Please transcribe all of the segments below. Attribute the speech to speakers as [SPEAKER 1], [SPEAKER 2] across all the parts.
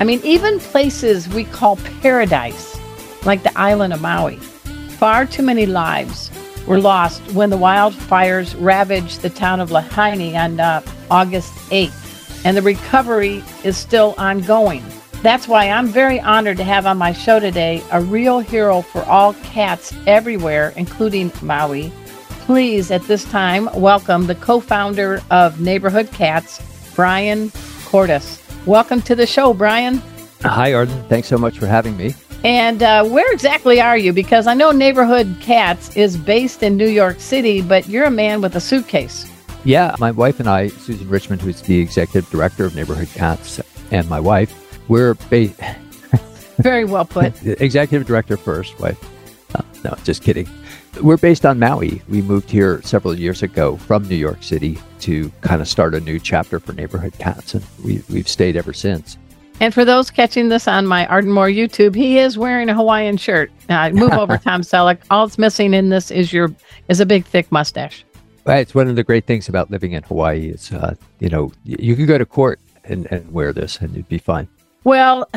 [SPEAKER 1] I mean, even places we call paradise, like the island of Maui. Far too many lives were lost when the wildfires ravaged the town of Lahaina on uh, August 8th, and the recovery is still ongoing. That's why I'm very honored to have on my show today a real hero for all cats everywhere, including Maui. Please, at this time, welcome the co founder of Neighborhood Cats, Bryan Kortis. Welcome to the show, Bryan.
[SPEAKER 2] Hi, Arden. Thanks so much for having me.
[SPEAKER 1] And uh, where exactly are you? Because I know Neighborhood Cats is based in New York City, but you're a man with a suitcase.
[SPEAKER 2] Yeah, my wife and I, Susan Richmond, who's the executive director of Neighborhood Cats, and my wife, we're based.
[SPEAKER 1] Very well put.
[SPEAKER 2] executive director first, wife. Uh, no, just kidding. We're based on Maui. We moved here several years ago from New York City to kind of start a new chapter for Neighborhood Cats, and we, we've stayed ever since.
[SPEAKER 1] And for those catching this on my Arden Moore YouTube, he is wearing a Hawaiian shirt. Uh, move over, Tom Selleck. All it's missing in this is your is a big thick mustache.
[SPEAKER 2] Right. It's one of the great things about living in Hawaii is, uh, you know, you could go to court and, and wear this and it'd be fine.
[SPEAKER 1] Well,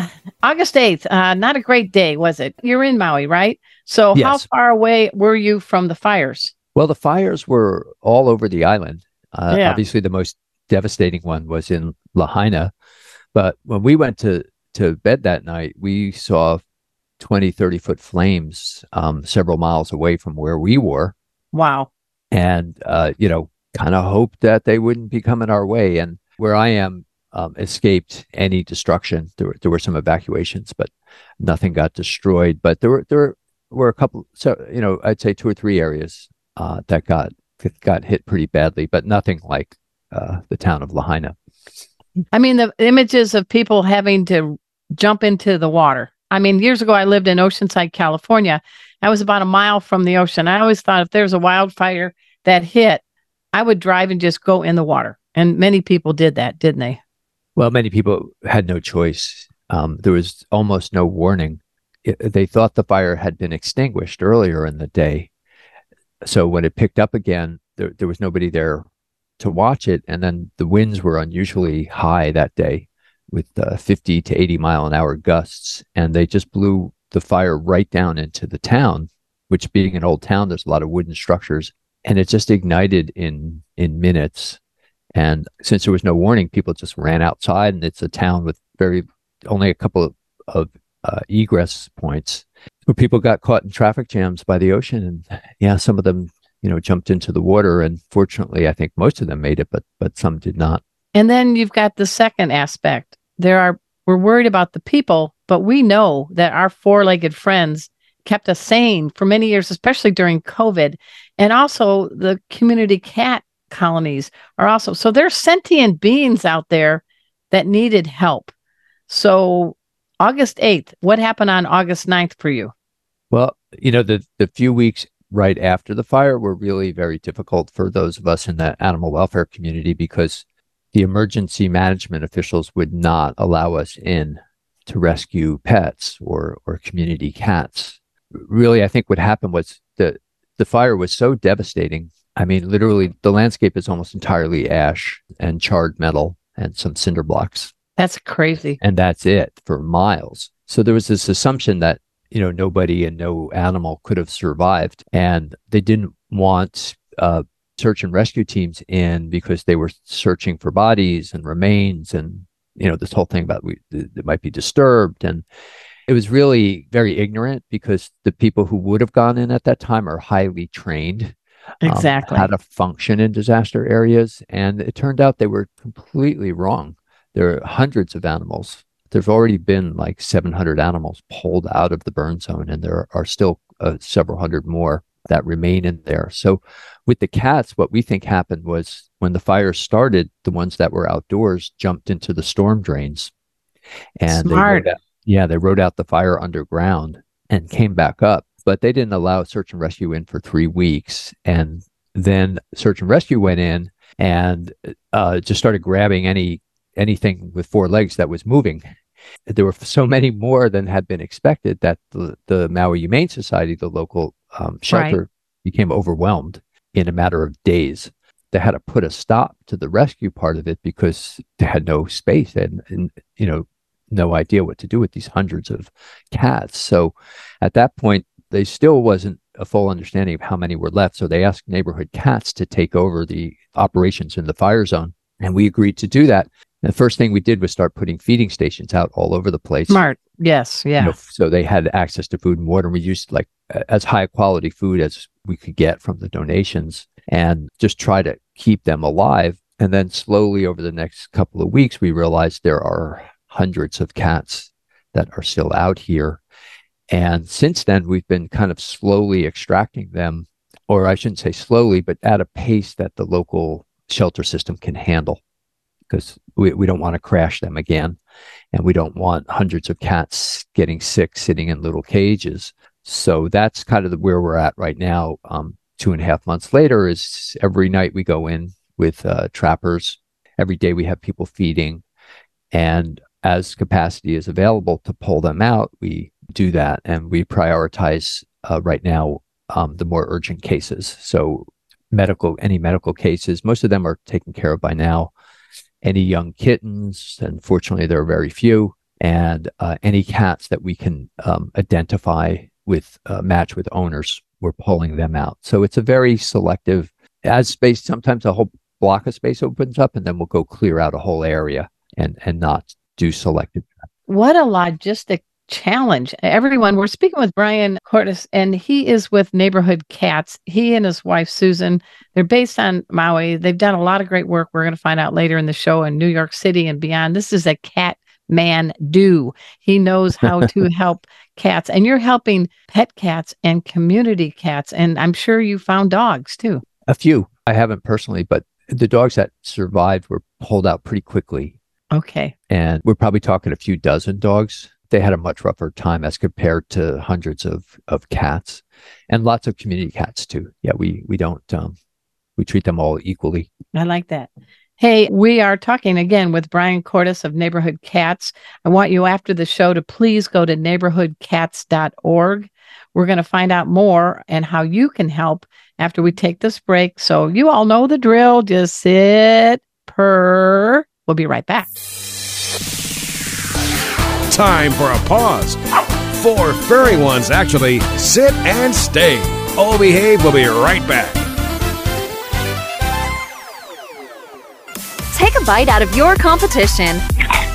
[SPEAKER 1] August 8th, uh, not a great day, was it? You're in Maui, right? So,
[SPEAKER 2] Yes.
[SPEAKER 1] how far away were you from the fires?
[SPEAKER 2] Well, the fires were all over the island. Uh,
[SPEAKER 1] Yeah.
[SPEAKER 2] Obviously, the most devastating one was in Lahaina. But when we went to, to bed that night, we saw 20, 30 foot flames um, several miles away from where we were.
[SPEAKER 1] Wow.
[SPEAKER 2] And, uh, you know, kind of hoped that they wouldn't be coming our way. And where I am, um, escaped any destruction. There were, there were some evacuations, but nothing got destroyed. But there were there were a couple. So you know, I'd say two or three areas uh, that got got hit pretty badly, but nothing like uh, the town of Lahaina.
[SPEAKER 1] I mean, the images of people having to jump into the water. I mean, years ago, I lived in Oceanside, California. I was about a mile from the ocean. I always thought if there's a wildfire that hit, I would drive and just go in the water. And many people did that, didn't they?
[SPEAKER 2] Well, many people had no choice. Um, there was almost no warning. It- they thought the fire had been extinguished earlier in the day. So when it picked up again, there, there was nobody there to watch it. And then the winds were unusually high that day with uh, 50 to 80 mile an hour gusts. And they just blew the fire right down into the town, which being an old town, there's a lot of wooden structures. And it just ignited in in minutes. And since there was no warning, people just ran outside, and it's a town with very only a couple of, of uh, egress points. So people got caught in traffic jams by the ocean, and yeah, some of them, you know, jumped into the water. And fortunately, I think most of them made it, but but some did not.
[SPEAKER 1] And then you've got the second aspect. There are we're worried about the people, but we know that our four-legged friends kept us sane for many years, especially during COVID. And also the community cat colonies are also so there's sentient beings out there that needed help. So August 8th, what happened on August 9th for you?
[SPEAKER 2] Well, you know, the the few weeks right after the fire were really very difficult for those of us in the animal welfare community because the emergency management officials would not allow us in to rescue pets or or community cats. Really, I think what happened was the the fire was so devastating. I mean, literally, the landscape is almost entirely ash and charred metal and some cinder blocks
[SPEAKER 1] That's crazy.
[SPEAKER 2] and that's it for miles. So there was this assumption that you know nobody and no animal could have survived, and they didn't want uh, search and rescue teams in because they were searching for bodies and remains, and you know this whole thing about we it might be disturbed, and it was really very ignorant because the people who would have gone in at that time are highly trained um,
[SPEAKER 1] Exactly.
[SPEAKER 2] how to function in disaster areas. And it turned out they were completely wrong. There are hundreds of animals. There's already been like 700 animals pulled out of the burn zone, and there are still uh, several hundred more that remain in there. So, with the cats, what we think happened was when the fire started, the ones that were outdoors jumped into the storm drains. And they
[SPEAKER 1] Smart.
[SPEAKER 2] rode out, yeah, they rode out the fire underground and came back up but they didn't allow search and rescue in for three weeks. And then search and rescue went in and uh, just started grabbing any anything with four legs that was moving. There were so many more than had been expected that the, the Maui Humane Society, the local um, shelter, became overwhelmed in a matter of days. They had to put a stop to the rescue part of it because they had no space and, and you know no idea what to do with these hundreds of cats. So at that point, they still wasn't a full understanding of how many were left. So they asked neighborhood cats to take over the operations in the fire zone. And we agreed to do that. And the first thing we did was start putting feeding stations out all over the place.
[SPEAKER 1] Smart. Yes.
[SPEAKER 2] you
[SPEAKER 1] Yeah.
[SPEAKER 2] know, so they had access to food and water. And we used like as high quality food as we could get from the donations and just try to keep them alive. And then slowly over the next couple of weeks, we realized there are hundreds of cats that are still out here. And since then, we've been kind of slowly extracting them, or I shouldn't say slowly, but at a pace that the local shelter system can handle because we, we don't want to crash them again. And we don't want hundreds of cats getting sick sitting in little cages. So that's kind of the, where we're at right now. Um, two and a half months later is every night we go in with uh, trappers. Every day we have people feeding. And as capacity is available to pull them out, we do that. And we prioritize uh, right now um, the more urgent cases. So medical, any medical cases, most of them are taken care of by now. Any young kittens, unfortunately, there are very few, and uh, any cats that we can um, identify with uh, match with owners, we're pulling them out. So it's a very selective. As space, sometimes a whole block of space opens up, and then we'll go clear out a whole area and and not do selective.
[SPEAKER 1] What a logistic challenge. Everyone, we're speaking with Bryan Kortis, and he is with Neighborhood Cats. He and his wife, Susan, they're based on Maui. They've done a lot of great work. We're going to find out later in the show in New York City and beyond. This is a cat man do. He knows how to help cats, and you're helping pet cats and community cats. And I'm sure you found dogs too.
[SPEAKER 2] A few I haven't personally, but the dogs that survived were pulled out pretty quickly.
[SPEAKER 1] Okay.
[SPEAKER 2] and we're probably talking a few dozen dogs. They had a much rougher time as compared to hundreds of of cats, and lots of community cats too. Yeah, we we don't um, we treat them all equally.
[SPEAKER 1] I like that. Hey, we are talking again with Bryan Kortis of Neighborhood Cats. I want you after the show to please go to neighborhoodcats.org. We're going to find out more and how you can help after we take this break. So you all know the drill. Just sit, purr. We'll be right back.
[SPEAKER 3] Time for a pause. Four furry ones, actually. Sit and stay. All behave. We'll be right back.
[SPEAKER 4] Take a bite out of your competition.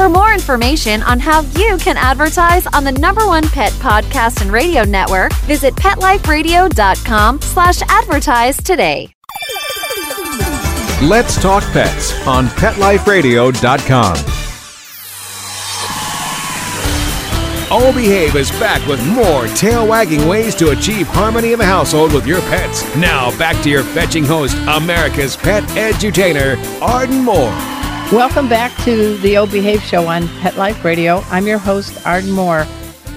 [SPEAKER 4] For more information on how you can advertise on the number one pet podcast and radio network, visit PetLifeRadio.com slash advertise today.
[SPEAKER 3] Let's talk pets on PetLifeRadio.com. All Behave is back with more tail wagging ways to achieve harmony in the household with your pets. Now, back to your fetching host, America's pet edutainer, Arden Moore.
[SPEAKER 1] Welcome back to the O Behave Show on Pet Life Radio. I'm your host, Arden Moore.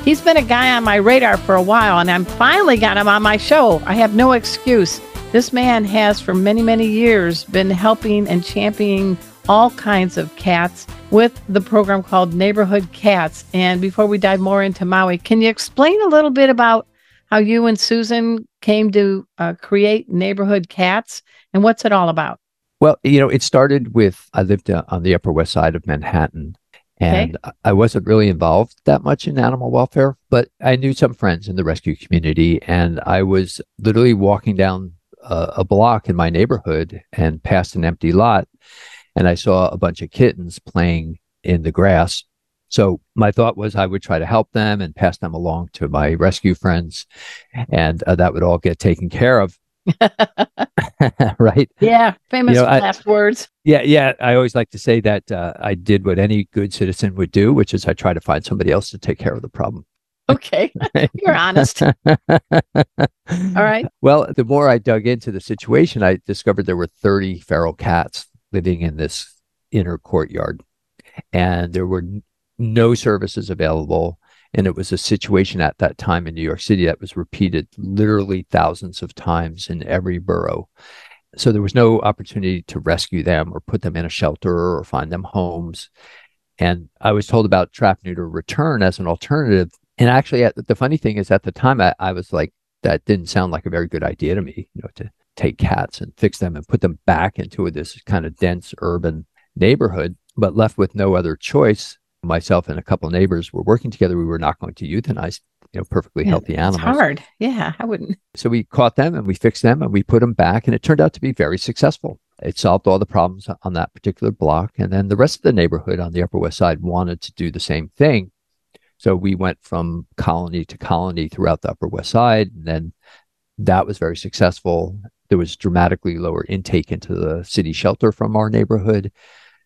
[SPEAKER 1] He's been a guy on my radar for a while, and I'm finally got him on my show. I have no excuse. This man has, for many, many years, been helping and championing all kinds of cats with the program called Neighborhood Cats. And before we dive more into Maui, can you explain a little bit about how you and Susan came to uh, create Neighborhood Cats and what's it all about?
[SPEAKER 2] Well, you know, it started with I lived uh, on the Upper West Side of Manhattan. And okay. I wasn't really involved that much in animal welfare, but I knew some friends in the rescue community. And I was literally walking down a, a block in my neighborhood and past an empty lot. And I saw a bunch of kittens playing in the grass. So my thought was I would try to help them and pass them along to my rescue friends, and uh, that would all get taken care of. right?
[SPEAKER 1] Yeah, famous you know, last I, words.
[SPEAKER 2] Yeah, yeah. I always like to say that uh, I did what any good citizen would do, which is I try to find somebody else to take care of the problem.
[SPEAKER 1] Okay, you're honest. All right.
[SPEAKER 2] Well, the more I dug into the situation, I discovered there were 30 feral cats living in this inner courtyard, and there were no services available. And it was a situation at that time in New York City that was repeated literally thousands of times in every borough. So there was no opportunity to rescue them or put them in a shelter or find them homes. And I was told about trap, neuter, return as an alternative. And actually, the funny thing is, at the time, I, I was like, that didn't sound like a very good idea to me, you know, to take cats and fix them and put them back into this kind of dense urban neighborhood. But left with no other choice, myself and a couple of neighbors were working together. We were not going to euthanize, you know, perfectly yeah, healthy animals.
[SPEAKER 1] It's hard. Yeah, I wouldn't.
[SPEAKER 2] So we caught them and we fixed them and we put them back, and it turned out to be very successful. It solved all the problems on that particular block. And then the rest of the neighborhood on the Upper West Side wanted to do the same thing. So we went from colony to colony throughout the Upper West Side. And then that was very successful. There was dramatically lower intake into the city shelter from our neighborhood.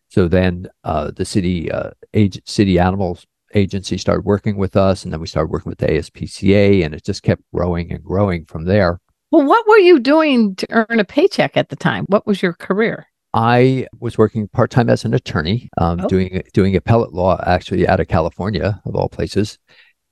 [SPEAKER 2] So then uh, the city uh, age, city animals agency started working with us, and then we started working with the ASPCA, and it just kept growing and growing from there.
[SPEAKER 1] Well, what were you doing to earn a paycheck at the time? What was your career?
[SPEAKER 2] I was working part time as an attorney, um, oh. doing doing appellate law, actually out of California, of all places.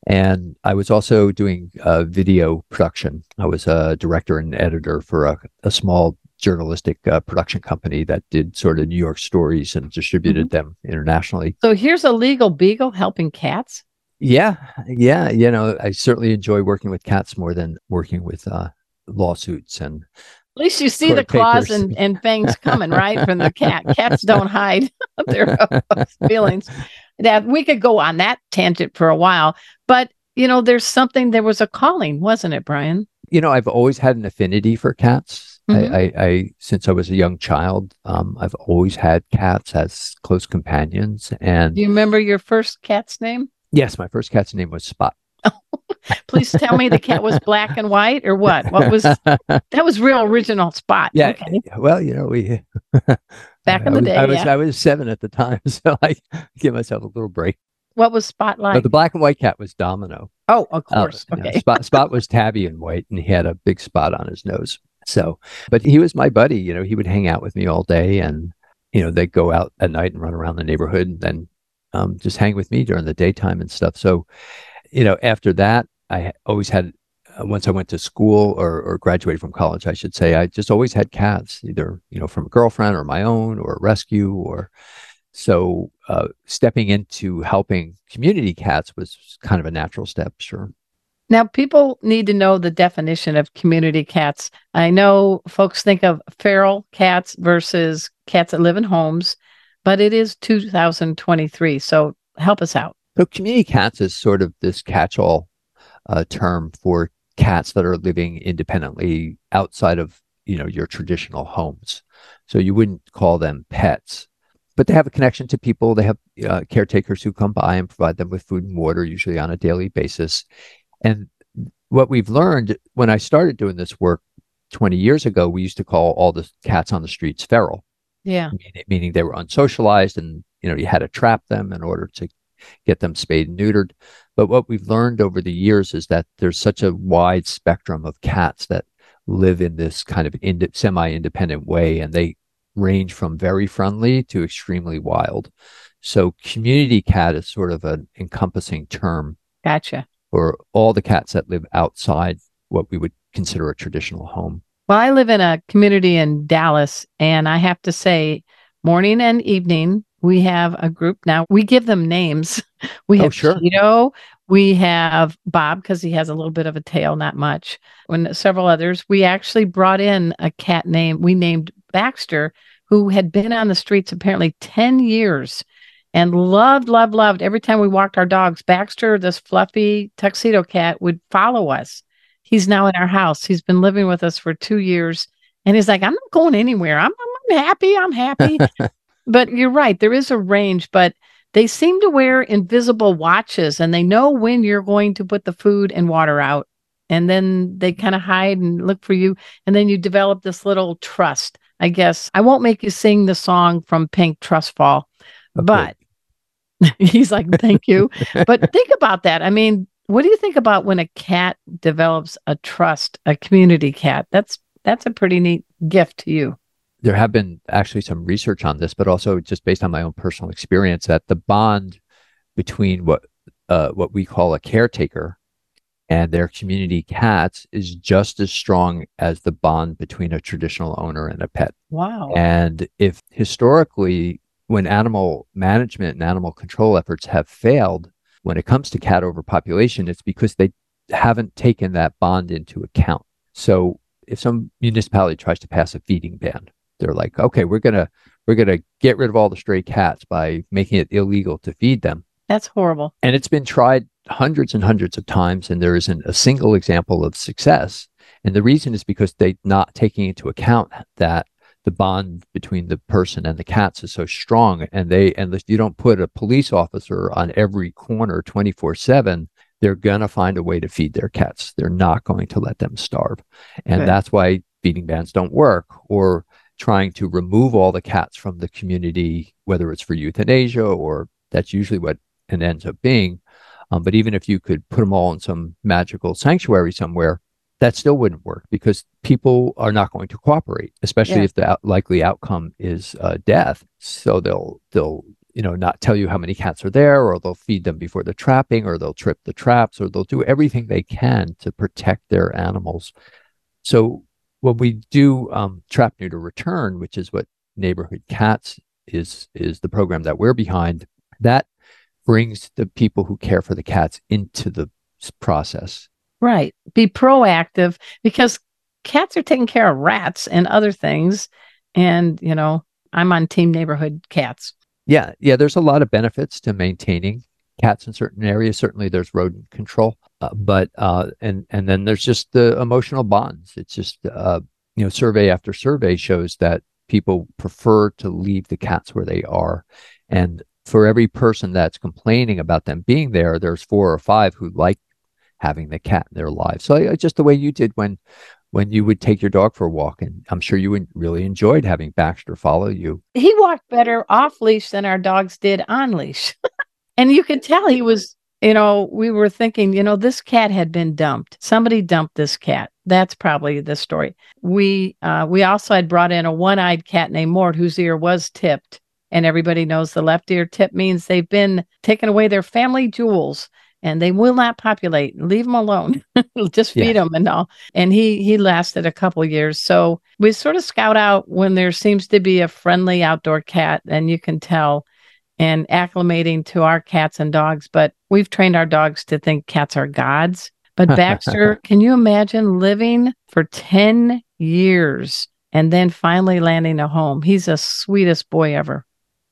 [SPEAKER 2] And I was also doing uh, video production. I was a director and editor for a, a small journalistic uh, production company that did sort of New York stories and distributed mm-hmm. them internationally.
[SPEAKER 1] So here's a legal beagle helping cats.
[SPEAKER 2] Yeah, yeah, you know, I certainly enjoy working with cats more than working with uh, lawsuits and.
[SPEAKER 1] At least you see the claws and, and fangs coming right from the cat. Cats don't hide their feelings. That we could go on that tangent for a while, but you know, there's something. There was a calling, wasn't it, Bryan?
[SPEAKER 2] You know, I've always had an affinity for cats Mm-hmm. I, I, I, since I was a young child, um, I've always had cats as close companions. And
[SPEAKER 1] do you remember your first cat's name?
[SPEAKER 2] Yes, my first cat's name was Spot.
[SPEAKER 1] Please tell me the cat was black and white or what? What was that? Was real original Spot?
[SPEAKER 2] Yeah. Okay. Well, you know, we
[SPEAKER 1] back in the day.
[SPEAKER 2] I was
[SPEAKER 1] yeah.
[SPEAKER 2] I was seven at the time, so I give myself a little break.
[SPEAKER 1] What was Spot like?
[SPEAKER 2] the black and white cat was Domino.
[SPEAKER 1] Oh, of uh, course. Uh, okay.
[SPEAKER 2] know, Spot Spot was tabby and white, and he had a big spot on his nose. So, but he was my buddy. You know, he would hang out with me all day, and you know, they'd go out at night and run around the neighborhood, and then um, just hang with me during the daytime and stuff. So, you know, after that, I always had. Uh, once I went to school or, or graduated from college, I should say, I just always had cats, either you know from a girlfriend or my own or a rescue or so uh, stepping into helping community cats was kind of a natural step, sure.
[SPEAKER 1] Now, people need to know the definition of community cats. I know folks think of feral cats versus cats that live in homes, but it is 2023. So help us out.
[SPEAKER 2] So, community cats is sort of this catch all uh, term for cats that are living independently outside of you know your traditional homes. So you wouldn't call them pets, but they have a connection to people. They have uh, caretakers who come by and provide them with food and water, usually on a daily basis. And what we've learned when I started doing this work 20 years ago, we used to call all the cats on the streets feral.
[SPEAKER 1] Yeah.
[SPEAKER 2] Meaning, meaning they were unsocialized and, you know, you had to trap them in order to get them spayed and neutered. But what we've learned over the years is that there's such a wide spectrum of cats that live in this kind of ind- semi independent way, and they range from very friendly to extremely wild. So, community cat is sort of an encompassing term.
[SPEAKER 1] Gotcha
[SPEAKER 2] for all the cats that live outside what we would consider a traditional home?
[SPEAKER 1] Well, I live in a community in Dallas, and I have to say, morning and evening. We have a group now. We give them names. We
[SPEAKER 2] Oh,
[SPEAKER 1] have
[SPEAKER 2] sure.
[SPEAKER 1] Cheeto. We have Bob because he has a little bit of a tail, not much. When several others, we actually brought in a cat name. We named Baxter, who had been on the streets apparently 10 years and loved, loved, loved. Every time we walked our dogs, Baxter, this fluffy tuxedo cat, would follow us. He's now in our house. He's been living with us for two years. And he's like, I'm not going anywhere. I'm, I'm happy. I'm happy. but you're right. There is a range, but they seem to wear invisible watches and they know when you're going to put the food and water out. And then they kind of hide and look for you. And then you develop this little trust, I guess. I won't make you sing the song from Pink Trust Fall,
[SPEAKER 2] Okay.
[SPEAKER 1] but he's like, thank you. but think about that. I mean, what do you think about when a cat develops a trust, a community cat? That's that's a pretty neat gift to you.
[SPEAKER 2] there have been actually some research on this, but also just based on my own personal experience that the bond between what uh, what we call a caretaker and their community cats is just as strong as the bond between a traditional owner and a pet.
[SPEAKER 1] Wow.
[SPEAKER 2] And if historically, when animal management and animal control efforts have failed when it comes to cat overpopulation, it's because they haven't taken that bond into account. So if some municipality tries to pass a feeding ban, they're like, okay, we're gonna we're gonna get rid of all the stray cats by making it illegal to feed them.
[SPEAKER 1] That's horrible.
[SPEAKER 2] And it's been tried hundreds and hundreds of times, and there isn't a single example of success. And the reason is because they're not taking into account that the bond between the person and the cats is so strong. And they, and you don't put a police officer on every corner 24 7, they're going to find a way to feed their cats. They're not going to let them starve. And
[SPEAKER 1] Good.
[SPEAKER 2] that's why feeding bans don't work or trying to remove all the cats from the community, whether it's for euthanasia or that's usually what it ends up being. Um, but even if you could put them all in some magical sanctuary somewhere, that still wouldn't work because people are not going to cooperate, especially
[SPEAKER 1] Yeah.
[SPEAKER 2] if the out- likely outcome is uh, death. So they'll they'll you know not tell you how many cats are there, or they'll feed them before the trapping, or they'll trip the traps, or they'll do everything they can to protect their animals. So when we do um, trap neuter return, which is what neighborhood cats is is the program that we're behind, that brings the people who care for the cats into the process.
[SPEAKER 1] Right. Be proactive because cats are taking care of rats and other things. And, you know, I'm on team neighborhood cats.
[SPEAKER 2] Yeah, yeah. There's a lot of benefits to maintaining cats in certain areas. Certainly, there's rodent control, uh, but uh, and and then there's just the emotional bonds. It's just uh, you know, survey after survey shows that people prefer to leave the cats where they are, and for every person that's complaining about them being there, there's four or five who like having the cat in their lives. So uh, just the way you did when when you would take your dog for a walk, and I'm sure you really enjoyed having Baxter follow you.
[SPEAKER 1] He walked better off leash than our dogs did on leash. and you could tell he was, you know, we were thinking, you know, this cat had been dumped. Somebody dumped this cat. That's probably the story. We uh we also had brought in a one-eyed cat named Mort whose ear was tipped. And everybody knows the left ear tip means they've been taken away their family jewels and they will not populate. Leave them alone. Just
[SPEAKER 2] Yeah.
[SPEAKER 1] feed them and all. And he he lasted a couple years. So we sort of scout out when there seems to be a friendly outdoor cat, and you can tell and acclimating to our cats and dogs. But we've trained our dogs to think cats are gods. But Baxter, can you imagine living for 10 years and then finally landing a home? He's the sweetest boy ever.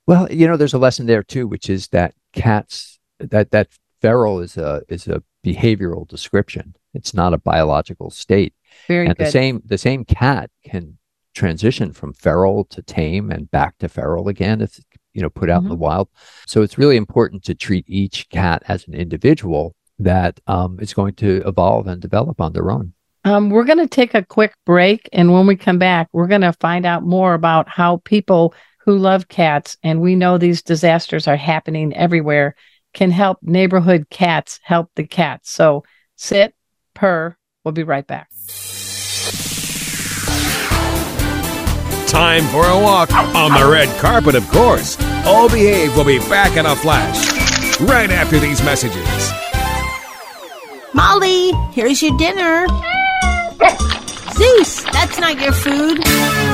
[SPEAKER 2] Well, you know, there's a lesson there too, which is that cats that that feral is a is a behavioral description. It's not a biological state.
[SPEAKER 1] Very
[SPEAKER 2] and
[SPEAKER 1] good.
[SPEAKER 2] the same the same cat can transition from feral to tame and back to feral again if you know put out in the wild. So it's really important to treat each cat as an individual that um, is going to evolve and develop on their own.
[SPEAKER 1] Um, we're going to take a quick break. And when we come back, we're going to find out more about how people who love cats, and we know these disasters are happening everywhere, can help neighborhood cats help the cats. So sit, purr. We'll be right back.
[SPEAKER 3] Time for a walk on the red carpet, of course. All Behave will be back in a flash right after these messages.
[SPEAKER 5] Molly, here's your dinner. Zeus, that's not your food.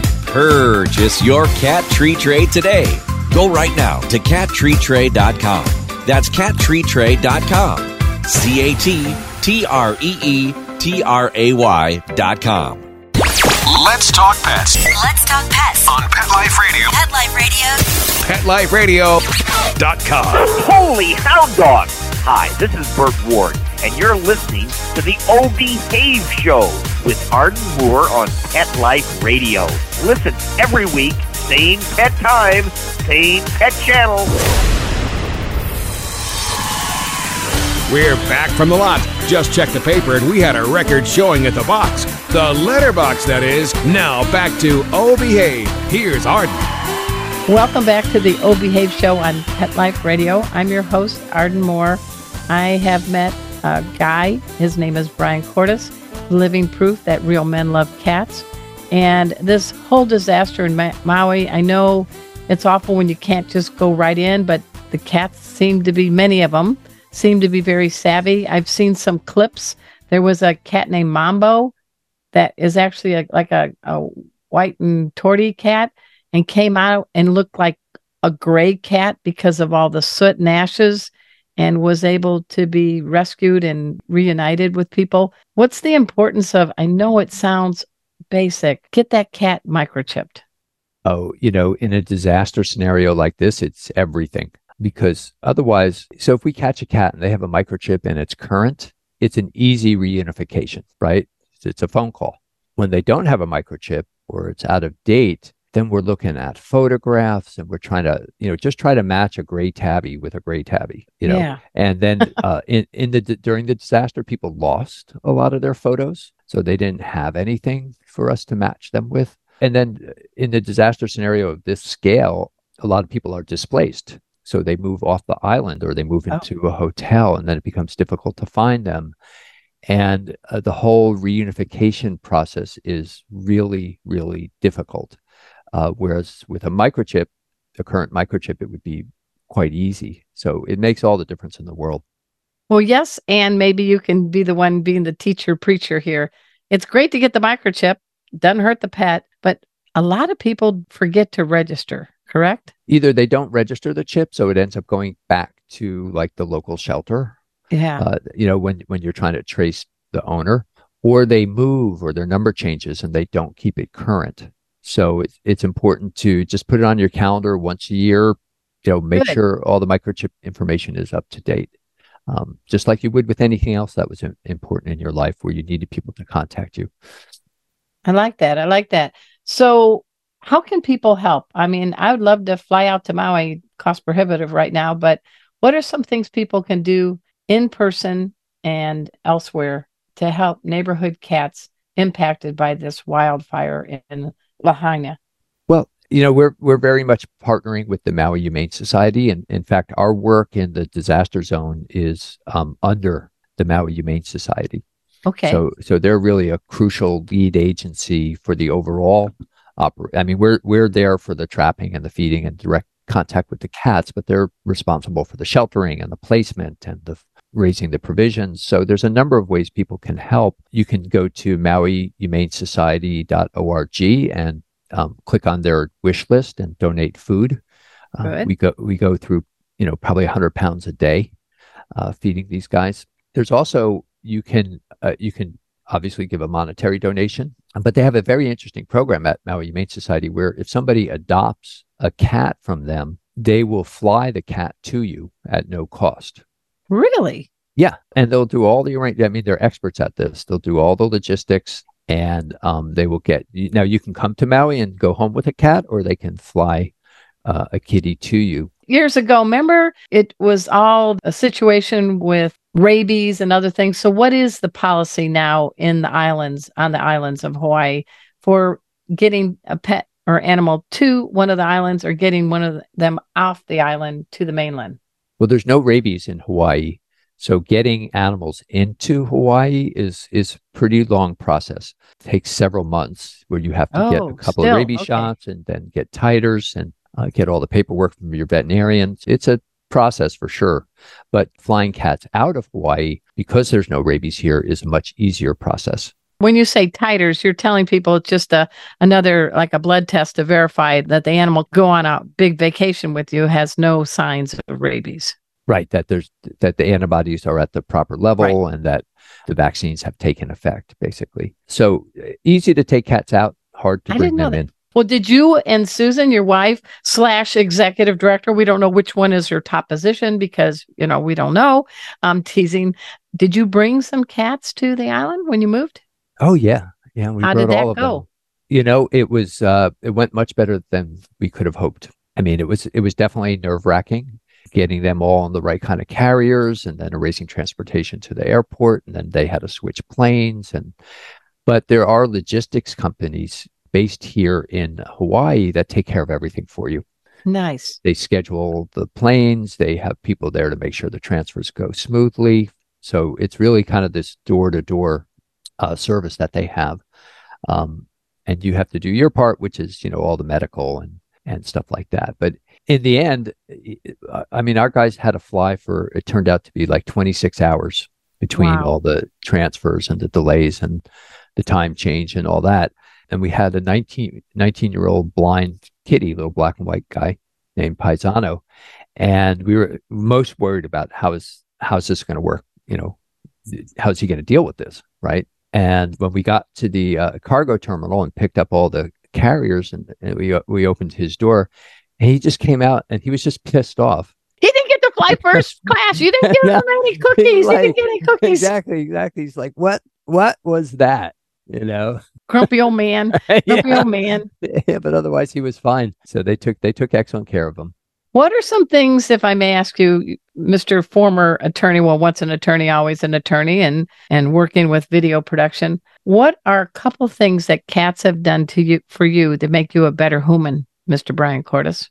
[SPEAKER 5] Purchase your cat tree tray today. Go right now to cattreetray.com. That's cattreetray.com. C A T T R E E T R A Y.com.
[SPEAKER 6] Let's talk pets
[SPEAKER 7] Let's talk pets.
[SPEAKER 6] on Pet Life Radio.
[SPEAKER 7] Pet Life Radio.
[SPEAKER 3] PetLifeRadio.com.
[SPEAKER 8] Holy hound dog! Hi, this is Burt Ward, and you're listening to the O Behave Show with Arden Moore on Pet Life Radio. Listen every week, same pet time, same pet channel.
[SPEAKER 3] We're back from the lot. Just checked the paper and we had a record showing at the box. The letterbox, that is. Now back to Behave. Here's Arden.
[SPEAKER 1] Welcome back to the O Behave Show on Pet Life Radio. I'm your host, Arden Moore. I have met a guy, his name is Bryan Kortis, living proof that real men love cats. And this whole disaster in Maui, I know it's awful when you can't just go right in, but the cats seem to be, many of them, seem to be very savvy. I've seen some clips. There was a cat named Mambo that is actually a, like a, a white and torty cat and came out and looked like a gray cat because of all the soot and ashes and was able to be rescued and reunited with people. What's the importance of? I know it sounds basic. Get that cat microchipped.
[SPEAKER 2] Oh, you know, in a disaster scenario like this, it's everything because otherwise, so if we catch a cat and they have a microchip and it's current, it's an easy reunification, right? It's a phone call. When they don't have a microchip or it's out of date, then we're looking at photographs and we're trying to, you know, just try to match a gray tabby with a gray tabby, you know.
[SPEAKER 1] Yeah.
[SPEAKER 2] And then uh, in in the during the disaster, people lost a lot of their photos, so they didn't have anything for us to match them with. And then uh, in the disaster scenario of this scale, a lot of people are displaced, so they move off the island or they move
[SPEAKER 1] Oh.
[SPEAKER 2] into a hotel, and then it becomes difficult to find them. And uh, the whole reunification process is really, really difficult. Uh, whereas with a microchip, the current microchip, it would be quite easy. So it makes all the difference in the world.
[SPEAKER 1] Well, yes, and maybe you can be the one being the teacher preacher here. It's great to get the microchip, doesn't hurt the pet, but a lot of people forget to register, correct?
[SPEAKER 2] Either they don't register the chip, so it ends up going back to like the local shelter,
[SPEAKER 1] Yeah.
[SPEAKER 2] uh, you know, when when you're trying to trace the owner, or they move or their number changes and they don't keep it current. So it's it's important to just put it on your calendar once a year. You know, make
[SPEAKER 1] Good.
[SPEAKER 2] sure all the microchip information is up to date, um, just like you would with anything else that was important in your life where you needed people to contact you.
[SPEAKER 1] I like that. I like that. So, how can people help? I mean, I would love to fly out to Maui, cost prohibitive right now, but what are some things people can do in person and elsewhere to help neighborhood cats impacted by this wildfire in Lahaina?
[SPEAKER 2] Well, you know, we're we're very much partnering with the Maui Humane Society, and in fact, our work in the disaster zone is um, under the Maui Humane Society.
[SPEAKER 1] Okay.
[SPEAKER 2] So, so they're really a crucial lead agency for the overall oper I mean, we're we're there for the trapping and the feeding and direct contact with the cats, but they're responsible for the sheltering and the placement and the raising the provisions. So there's a number of ways people can help. You can go to MauiHumaneSociety.org and um, click on their wish list and donate food.
[SPEAKER 1] Good.
[SPEAKER 2] we go we go through you know probably 100 pounds a day uh, feeding these guys. There's also you can uh, you can obviously give a monetary donation, but they have a very interesting program at Maui Humane Society where if somebody adopts a cat from them, they will fly the cat to you at no cost.
[SPEAKER 1] Really?
[SPEAKER 2] Yeah, and they'll do all the arrange. I mean, they're experts at this. They'll do all the logistics, and um, they will get. Now you can come to Maui and go home with a cat, or they can fly uh, a kitty to you.
[SPEAKER 1] Years ago, remember it was all a situation with rabies and other things. So, what is the policy now in the islands, on the islands of Hawaii, for getting a pet or animal to one of the islands or getting one of them off the island to the mainland?
[SPEAKER 2] Well, there's no rabies in Hawaii. So getting animals into Hawaii is is pretty long process. It takes several months where you have to get
[SPEAKER 1] Oh,
[SPEAKER 2] a couple
[SPEAKER 1] still,
[SPEAKER 2] of rabies
[SPEAKER 1] okay.
[SPEAKER 2] shots and then get titers and uh, get all the paperwork from your veterinarian. It's a process for sure. But flying cats out of Hawaii because there's no rabies here is a much easier process.
[SPEAKER 1] When you say titers, you're telling people it's just a another like a blood test to verify that the animal go on a big vacation with you has no signs of rabies.
[SPEAKER 2] Right, that there's that the antibodies are at the proper level and that the vaccines have taken effect, basically. So uh, easy to take cats out, hard to bring them in.
[SPEAKER 1] Well, did you and Susan, your wife slash executive director, we don't know which one is your top position because you know we don't know. I'm teasing. Did you bring some cats to the island when you moved?
[SPEAKER 2] Oh yeah, yeah. We
[SPEAKER 1] How did that
[SPEAKER 2] all of
[SPEAKER 1] go?
[SPEAKER 2] them. You know, it was uh, it went much better than we could have hoped. I mean, it was it was definitely nerve wracking getting them all on the right kind of carriers and then arranging transportation to the airport and then they had to switch planes and but there are logistics companies based here in Hawaii that take care of everything for you.
[SPEAKER 1] Nice.
[SPEAKER 2] They schedule the planes, they have people there to make sure the transfers go smoothly. So it's really kind of this door to door service that they have. Um, and you have to do your part, which is, you know, all the medical and, and stuff like that. But in the end, I- I mean, our guys had to fly for, it turned out to be like 26 hours between
[SPEAKER 1] Wow.
[SPEAKER 2] all the transfers and the delays and the time change and all that. And we had a 19, 19 year old blind kitty, little black and white guy named Paisano. And we were most worried about how is, how's this going to work? You know, how's he going to deal with this? Right. And when we got to the uh, cargo terminal and picked up all the carriers and, and we, we opened his door and he just came out and he was just pissed off.
[SPEAKER 1] He didn't get to fly first class. You didn't give
[SPEAKER 2] Yeah.
[SPEAKER 1] him any cookies. he didn't get any cookies.
[SPEAKER 2] Exactly. Exactly. He's like, what, what was that? You know?
[SPEAKER 1] Grumpy old man. Grumpy
[SPEAKER 2] yeah.
[SPEAKER 1] old man.
[SPEAKER 2] yeah, but otherwise he was fine. So they took, they took excellent care of him.
[SPEAKER 1] What are some things, if I may ask you, Mr. Former attorney, well, once an attorney, always an attorney, and and working with video production, what are a couple things that cats have done to you for you to make you a better human, Mr. Bryan Kortis?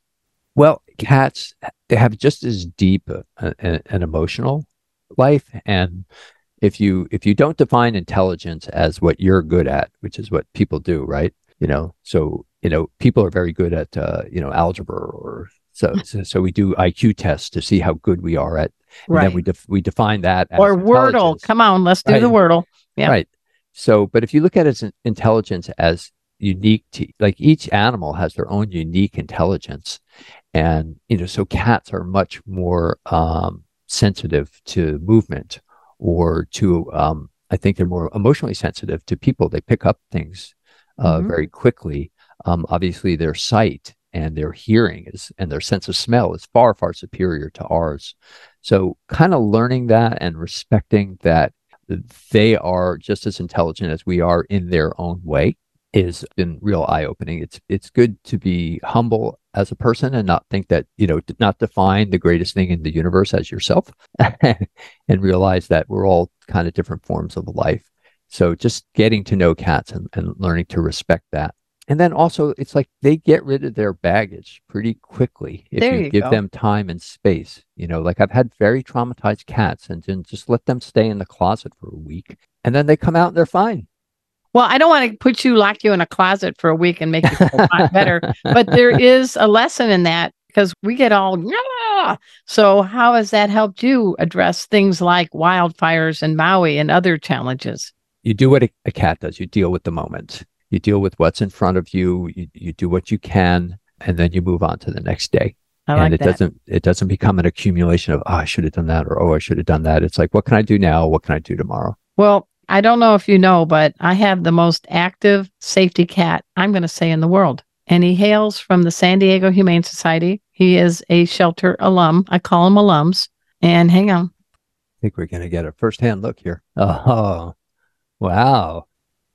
[SPEAKER 2] Well, cats they have just as deep a, a- an emotional life, and if you if you don't define intelligence as what you're good at, which is what people do, right? You know, so you know people are very good at uh, you know algebra or so, so so we do IQ tests to see how good we are at, and then we def- we define that as
[SPEAKER 1] or Wordle. Come on, let's do
[SPEAKER 2] Right.
[SPEAKER 1] the Wordle. Yeah.
[SPEAKER 2] Right. So, but if you look at it as intelligence as unique to like each animal has their own unique intelligence. And, you know, so cats are much more um, sensitive to movement or to, um, I think they're more emotionally sensitive to people. They pick up things uh,
[SPEAKER 1] Mhm.
[SPEAKER 2] very quickly. Um, obviously, their sight and their hearing is and their sense of smell is far, far superior to ours. So, kind of learning that and respecting that they are just as intelligent as we are in their own way is been real eye opening. It's it's good to be humble as a person and not think that you know not define the greatest thing in the universe as yourself, and realize that we're all kind of different forms of life. So just getting to know cats and, and learning to respect that. And then also it's like they get rid of their baggage pretty quickly if you,
[SPEAKER 1] you
[SPEAKER 2] give
[SPEAKER 1] go.
[SPEAKER 2] them time and space. You know, like I've had very traumatized cats and then just let them stay in the closet for a week and then they come out and they're fine.
[SPEAKER 1] Well, I don't want to put you, lock you in a closet for a week and make you feel fi- better, but there is a lesson in that because we get all, "Yeah." so how has that helped you address things like wildfires in Maui and other challenges?
[SPEAKER 2] you do what a, a cat does you deal with the moment you deal with what's in front of you you, you do what you can and then you move on to the next day
[SPEAKER 1] I
[SPEAKER 2] and
[SPEAKER 1] like
[SPEAKER 2] it
[SPEAKER 1] that.
[SPEAKER 2] doesn't it doesn't become an accumulation of oh i should have done that or oh i should have done that it's like what can i do now what can i do tomorrow
[SPEAKER 1] Well, I don't know if you know, but I have the most active safety cat, I'm going to say, in the world. And he hails from the San Diego Humane Society. He is a shelter alum. I call him alums. And hang on.
[SPEAKER 2] i think we're going to get a first-hand look here oh wow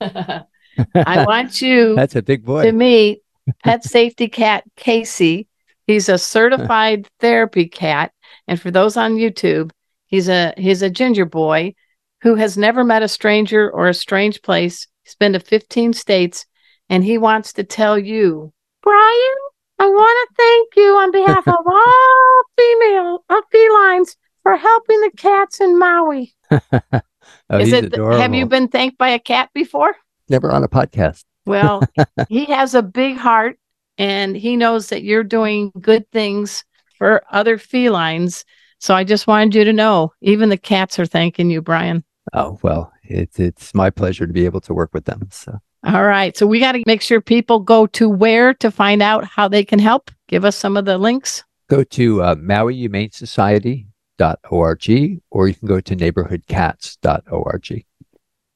[SPEAKER 1] I want you
[SPEAKER 2] that's a big boy
[SPEAKER 1] to meet pet safety cat Casey. He's a certified therapy cat. And for those on YouTube, he's a he's a ginger boy who has never met a stranger or a strange place. He's been to 15 states and he wants to tell you Bryan, I want to thank you on behalf of all female uh, felines for helping the cats in Maui.
[SPEAKER 2] Oh,
[SPEAKER 1] Is it? Have you been thanked by a cat before?
[SPEAKER 2] Never on a podcast?
[SPEAKER 1] Well, he has a big heart and he knows that you're doing good things for other felines. So I just wanted you to know, even the cats are thanking you, Bryan.
[SPEAKER 2] Oh well, it's it's my pleasure to be able to work with them. So
[SPEAKER 1] All right. So we got to make sure people go to where to find out how they can help. Give us some of the links.
[SPEAKER 2] go to uh, MauiHumaneSociety.org or you can go to neighborhoodcats.org.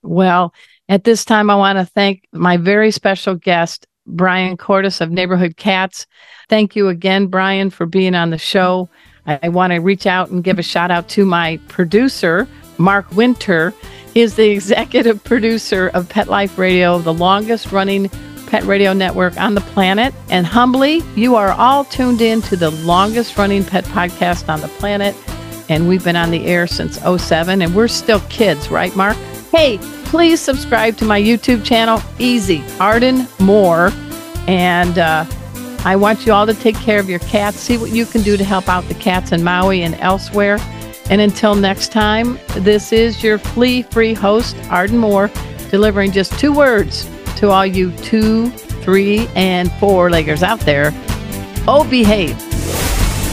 [SPEAKER 1] Well, at this time, I want to thank my very special guest, Bryan Kortis of Neighborhood Cats. Thank you again, Bryan, for being on the show. I, I want to reach out and give a shout out to my producer, Mark Winter. He is the executive producer of Pet Life Radio, the longest running pet radio network on the planet. And humbly, you are all tuned in to the longest running pet podcast on the planet. And we've been on the air since 07, and we're still kids, right, Mark? Hey, please subscribe to my YouTube channel. Easy, Arden Moore. And uh, I want you all to take care of your cats. See what you can do to help out the cats in Maui and elsewhere. And until next time, this is your flea free host, Arden Moore, delivering just two words to all you two, three, and four leggers out there. Oh, behave.